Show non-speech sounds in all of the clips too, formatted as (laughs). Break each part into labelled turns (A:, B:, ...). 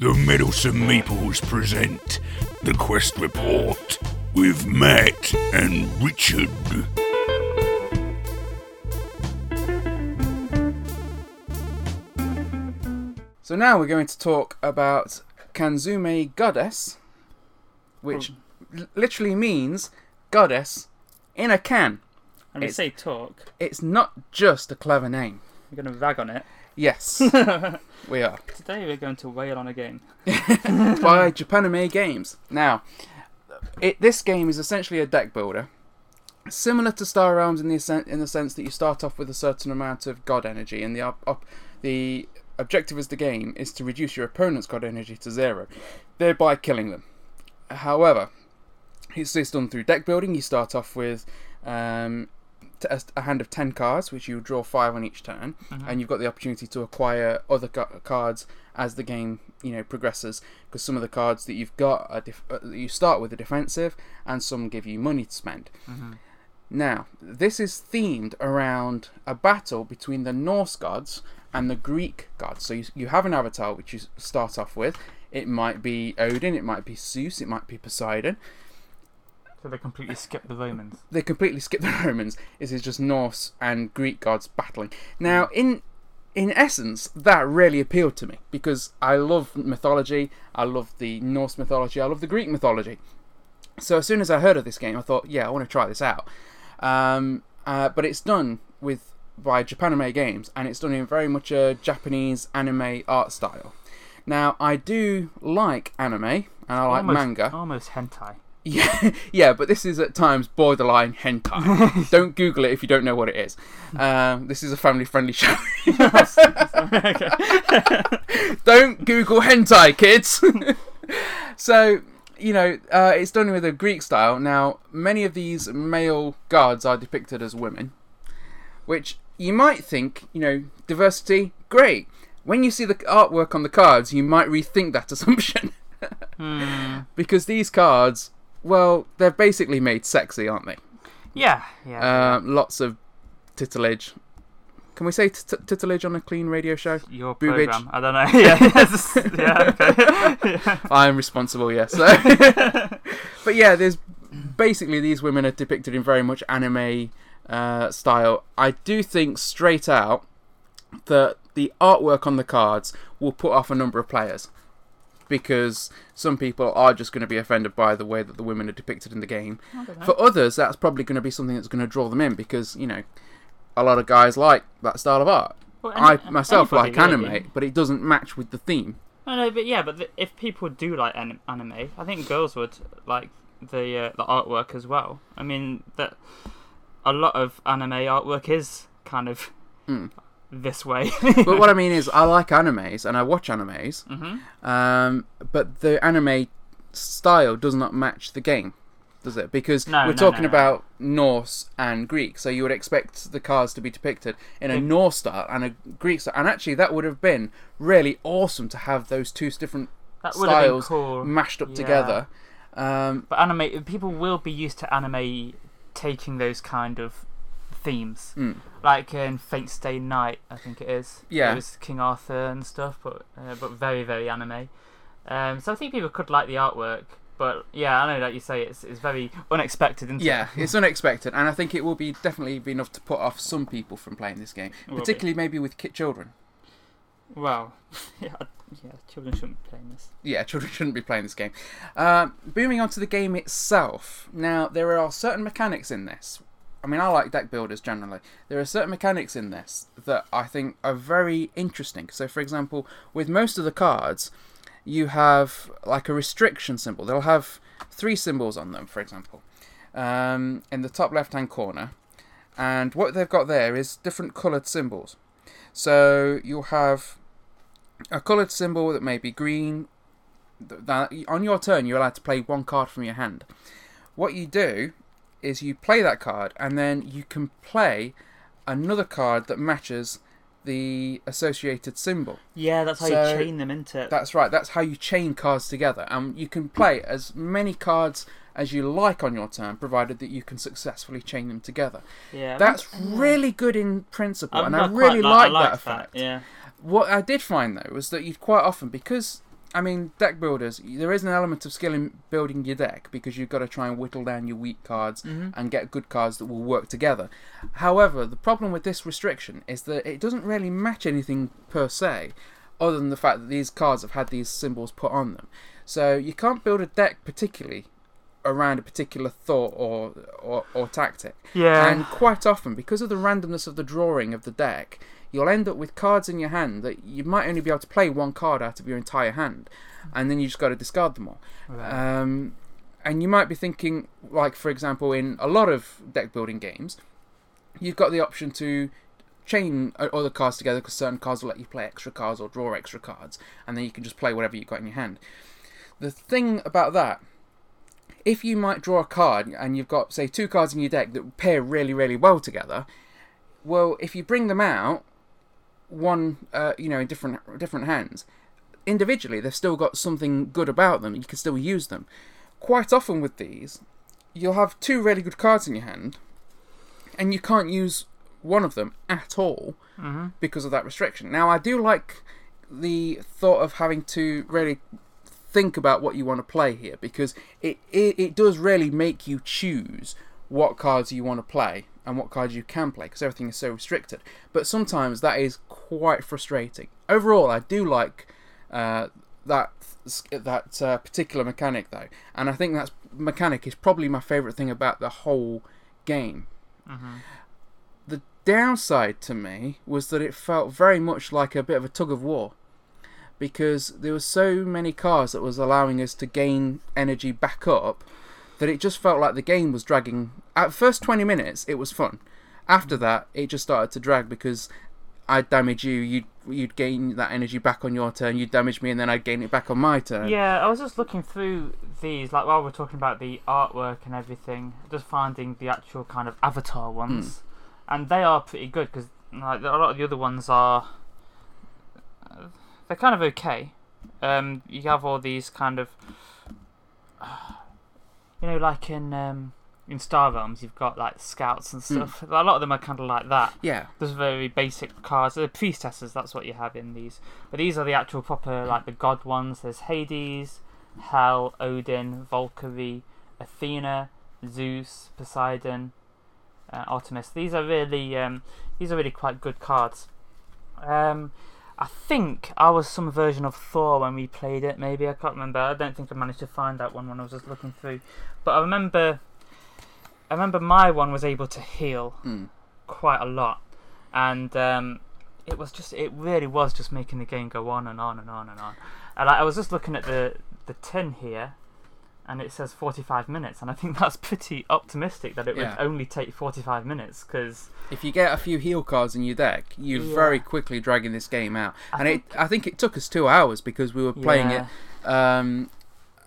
A: The Meddlesome Meeples present the Quest Report with Matt and Richard.
B: So now we're going to talk about Kanzume Goddess, which hmm. l- literally means goddess in a can.
C: And we
B: It's-
C: say talk,
B: It's not just a clever name.
C: We're going to rag on it.
B: Yes, (laughs) we are.
C: Today we're going to wail on a game. (laughs)
B: By Japanime Games. Now, it, this game is essentially a deck builder, similar to Star Realms in the in the sense that you start off with a certain amount of god energy, and the up, up, the objective of the game is to reduce your opponent's god energy to zero, thereby killing them. However, it's, it's done through deck building. You start off with um, a, a hand of ten cards, which you draw five on each turn, and you've got the opportunity to acquire other ca- cards as the game you know progresses. Because some of the cards that you've got are def- uh, you start with are defensive, and some give you money to spend. Now, this is themed around a battle between the Norse gods and the Greek gods. So you, you have an avatar which you start off with. It might be Odin, it might be Zeus, it might be Poseidon.
C: So they completely skip the Romans.
B: They completely skip the (laughs) Romans. This is just Norse and Greek gods battling. Now, in in essence, that really appealed to me because I love mythology. I love the Norse mythology. I love the Greek mythology. So as soon as I heard of this game, I thought, yeah, I want to try this out. Um, uh, but it's done with by Japanime Games, and it's done in very much a Japanese anime art style. Now, I do like anime, and I like
C: almost,
B: manga.
C: Almost hentai.
B: Yeah, (laughs) yeah, but this is at times borderline hentai. (laughs) don't Google it if you don't know what it is. Um, this is a family-friendly show. (laughs) don't Google hentai, kids. so you know, uh, it's done with a Greek style. Now, many of these male guards are depicted as women, which you might think, you know, diversity, great. When you see the artwork on the cards, you might rethink that assumption.
C: Hmm.
B: because these cards, well, they're basically made sexy, aren't they?
C: Yeah, yeah.
B: Um, lots of titillage. Can we say t- titillage on a clean radio show?
C: Your
B: boobage.
C: program. I don't know. (laughs) yeah, yeah, okay. yeah. (laughs)
B: I'm responsible, yes. So. (laughs) but yeah, there's basically these women are depicted in very much anime uh, style. I do think straight out that the artwork on the cards will put off a number of players because some people are just going to be offended by the way that the women are depicted in the game. For others, that's probably going to be something that's going to draw them in because you know a lot of guys like that style of art.
C: Well,
B: I myself like
C: really.
B: anime, but it doesn't match with the theme.
C: No, no, but yeah, but th- if people do like anim- anime, I think girls would like the uh, the artwork as well. I mean that a lot of anime artwork is kind of
B: Mm.
C: This way. (laughs)
B: but what I mean is, I like animes and I watch animes,
C: hmm
B: um, but the anime style does not match the game, does it? Because
C: No,
B: we're
C: no,
B: talking
C: no,
B: about Norse and Greek, so you would expect the cars to be depicted in a
C: Yeah.
B: Norse style and a Greek style, and actually that would have been really awesome to have those two different
C: That would have been
B: styles
C: cool.
B: mashed up
C: Yeah.
B: together. Um,
C: But anime people will be used to anime taking those kind of themes,
B: mm.
C: like in Fate Stay Night, I think it is.
B: Yeah.
C: it was King Arthur and stuff, but uh, but very very anime. Um, so I think people could like the artwork, but yeah, I know that you say it's it's very unexpected. Isn't
B: Yeah,
C: it? (laughs)
B: it's unexpected, and I think it will be definitely be enough to put off some people from playing this game, particularly maybe with kid children.
C: Well, (laughs) yeah, yeah, children shouldn't be playing this.
B: Yeah, (laughs) children shouldn't be playing this game. Um, moving on to the game itself. Now, there are certain mechanics in this. I mean, I like deck builders generally. There are certain mechanics in this that I think are very interesting. So, for example, with most of the cards, you have like a restriction symbol. They'll have three symbols on them, for example, um, in the top left hand corner. And what they've got there is different coloured symbols. So, you'll have a coloured symbol that may be green. That on your turn, you're allowed to play one card from your hand. What you do is you play that card, and then you can play another card that matches the associated symbol.
C: Yeah, that's how
B: So,
C: you chain them into it.
B: That's right. That's how you chain cards together, and you can play as many cards as you like on your turn, provided that you can successfully chain them together.
C: yeah,
B: That's uh, really good in principle,
C: I'm
B: and I really
C: like,
B: like, that effect.
C: Yeah,
B: What I did find though was that you'd quite often because I mean, deck builders, there is an element of skill in building your deck because you've got to try and whittle down your weak cards
C: Mhm.
B: and get good cards that will work together. However, the problem with this restriction is that it doesn't really match anything per se, other than the fact that these cards have had these symbols put on them. So you can't build a deck particularly around a particular thought or or, or tactic.
C: Yeah.
B: And quite often, because of the randomness of the drawing of the deck, you'll end up with cards in your hand that you might only be able to play one card out of your entire hand, and then you just got to discard them all.
C: Right.
B: Um, and you might be thinking, like for example, in a lot of deck building games, you've got the option to chain other cards together because certain cards will let you play extra cards or draw extra cards, and then you can just play whatever you've got in your hand. The thing about that, if you might draw a card and you've got say two cards in your deck that pair really really well together, well if you bring them out, one uh, you know in different different hands, individually they've still got something good about them. You can still use them. Quite often with these, you'll have two really good cards in your hand, and you can't use one of them at all
C: hmm
B: because of that restriction. Now, I do like the thought of having to really think about what you want to play here because it, it, it does really make you choose what cards you want to play and what cards you can play because everything is so restricted. But sometimes that is quite frustrating. Overall, I do like uh, that that uh, particular mechanic though, and I think that mechanic is probably my favourite thing about the whole game
C: hmm
B: the downside to me was that it felt very much like a bit of a tug of war because there were so many cars that was allowing us to gain energy back up that it just felt like the game was dragging. At first 20 minutes it was fun. After that it just started to drag because I'd damage you you'd you'd gain that energy back on your turn you'd damage me and then I'd gain it back on my turn.
C: Yeah, I was just looking through these, like while we're talking about the artwork and everything, just finding the actual kind of avatar ones, hmm. and they are pretty good because like a lot of the other ones are, they're kind of okay. Um, you have all these kind of, you know, like in um, in Star Realms, you've got like scouts and stuff. A lot of them are kind of like that.
B: yeah
C: There's very basic cards. The priestesses, that's what you have in these. But these are the actual proper, like the god ones. There's Hades, Hel, Odin, Valkyrie, Athena, Zeus, Poseidon, uh, Artemis. These are really, um, these are really quite good cards. Um, I think I was some version of Thor when we played it. Maybe I can't remember. I don't think I managed to find that one when I was just looking through. But I remember, I remember my one was able to heal
B: Mm.
C: quite a lot, and um, it was just it really was just making the game go on and on and on and on. And I, I was just looking at the the tin here, and it says 45 minutes, and I think (laughs) that's pretty optimistic that it
B: Yeah.
C: would only take 45 minutes because
B: If you get a few heal cards in your deck, you're
C: Yeah.
B: very quickly dragging this game out.
C: I
B: and it, I think it took us two hours because we were playing
C: Yeah.
B: it. Um,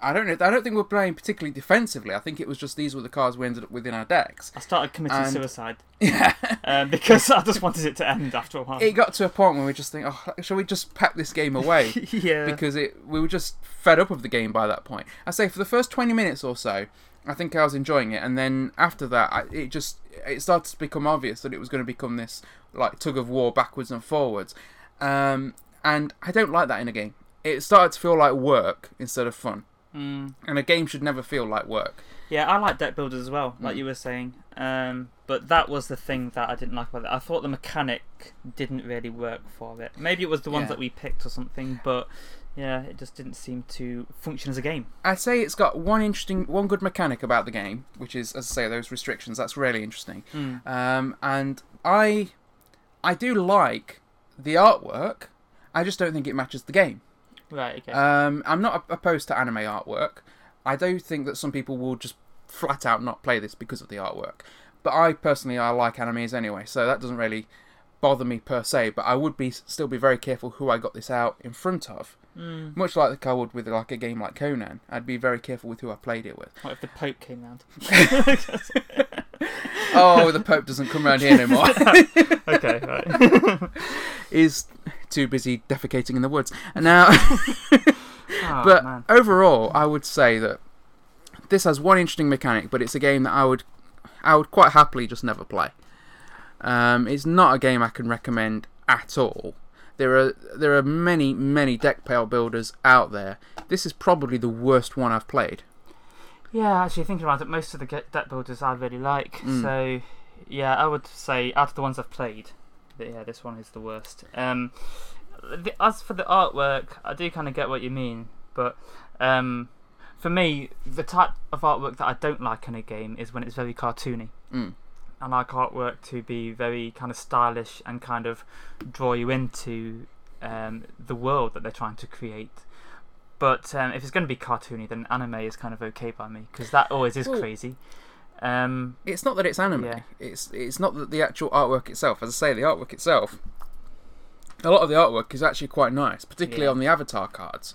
B: I don't know. I don't think we are playing particularly defensively. I think it was just these were the cards we ended up with in our decks.
C: I started committing
B: And-
C: suicide (laughs)
B: Yeah.
C: um, because I just wanted it to end after a while.
B: it got to a point where we just think, oh, shall we just pack this game away? (laughs)
C: yeah,
B: because it we were just fed up of the game by that point. I say for the first twenty minutes or so, I think I was enjoying it, and then after that, I, it just it started to become obvious that it was going to become this like tug of war backwards and forwards, um, and I don't like that in a game. It started to feel like work instead of fun,
C: Mm.
B: and a game should never feel like work.
C: Yeah, I like deck builders as well, like
B: Mm.
C: you were saying. Um, but that was the thing that I didn't like about it. I thought the mechanic didn't really work for it. Maybe it was the ones
B: Yeah.
C: that we picked or something, but yeah, it just didn't seem to function as a game.
B: I'd say it's got one interesting, one good mechanic about the game, which is, as I say, those restrictions. That's really interesting.
C: Mm.
B: Um, and I, I do like the artwork. I just don't think it matches the game.
C: Right. Okay.
B: Um, I'm not opposed to anime artwork. I do think that some people will just flat out not play this because of the artwork. But I personally, I like animes anyway, so that doesn't really bother me per se. But I would be still be very careful who I got this out in front of.
C: Mm.
B: Much like I would with like a game like Conan, I'd be very careful with who I played it with.
C: What if the Pope came round? (laughs)
B: Oh, the Pope doesn't come around here anymore. (laughs)
C: okay. Right. (laughs)
B: He's too busy defecating in the woods. And now, (laughs)
C: Oh,
B: but
C: man.
B: overall, I would say that this has one interesting mechanic, but it's a game that I would, I would quite happily just never play. Um, it's not a game I can recommend at all. there are there are many many deck pile builders out there. This is probably the worst one I've played.
C: Yeah, actually thinking about it, most of the deck builders I really like. So, yeah, I would say out of the ones I've played, yeah, this one is the worst. Um, the, as for the artwork, I do kind of get what you mean, but um, for me, the type of artwork that I don't like in a game is when it's very cartoony.
B: Mm.
C: I like artwork to be very kind of stylish and kind of draw you into um, the world that they're trying to create. But um, if it's going to be cartoony, then anime is kind of okay by me because that always is
B: Well-
C: crazy. Um,
B: It's not that it's anime.
C: Yeah.
B: It's it's not that the actual artwork itself. As I say, the artwork itself. A lot of the artwork is actually quite nice, particularly
C: Yeah.
B: on the avatar cards.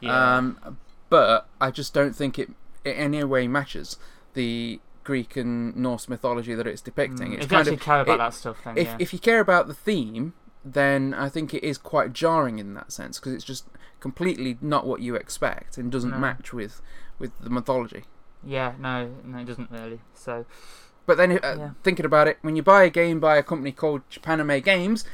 C: yeah,
B: Um, but I just don't think it in any way matches the Greek and Norse mythology that it's depicting.
C: Mm,
B: It's
C: if you actually
B: of,
C: care about
B: it-
C: that stuff, then
B: if
C: yeah.
B: if you care about the theme, then I think it is quite jarring in that sense because it's just completely not what you expect and doesn't
C: No.
B: match with with the mythology.
C: Yeah, no, no, it doesn't really. So
B: But then, uh,
C: Yeah.
B: thinking about it, when you buy a game by a company called Japanime Games,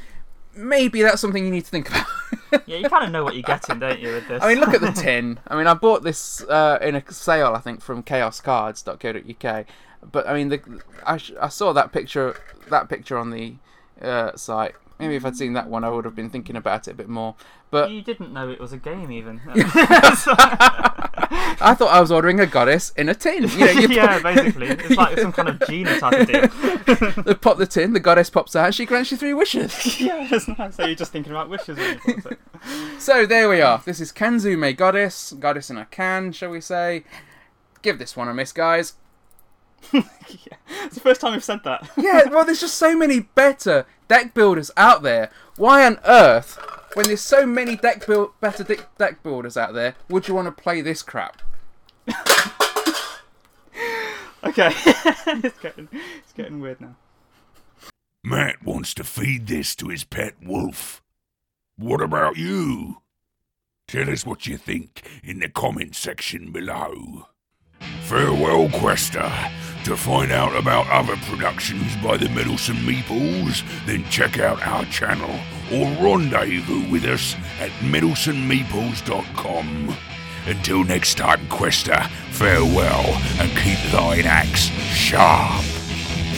B: maybe that's something you need to think about. (laughs)
C: yeah, you kind of know what you're getting, don't you? With this,
B: I mean, look at the tin. I mean, I bought this uh, in a sale, I think, from chaoscards.co.uk. But I mean, the, I, sh- I saw that picture that picture on the uh, site. Maybe if I'd seen that one, I would have been thinking about it a bit more. But
C: you didn't know it was a game, even. (laughs) (laughs) (laughs)
B: I thought I was ordering a goddess in a tin. You know, you put-
C: yeah, basically, it's like some kind of genie type of deal.
B: they pop the tin, the goddess pops out, she grants you three wishes.
C: yeah, it's nice. So you're just thinking about wishes when you bought it.
B: So there we are. This is Kanzume Goddess, Goddess in a can, shall we say? Give this one a miss, guys. (laughs)
C: yeah. It's the first time we've said that.
B: Yeah, well, there's just so many better deck builders out there. Why on earth, when there's so many deck build better deck, deck builders out there, would you want to play this crap? (laughs)
C: Okay, (laughs) it's getting it's getting weird now.
A: Matt wants to feed this to his pet wolf. What about you? Tell us what you think in the comment section below. Farewell, Quester. To find out about other productions by the Meddlesome Meeples, then check out our channel or rendezvous with us at meddlesomemeeples.com. Until next time, Quester, farewell and keep thine axe sharp.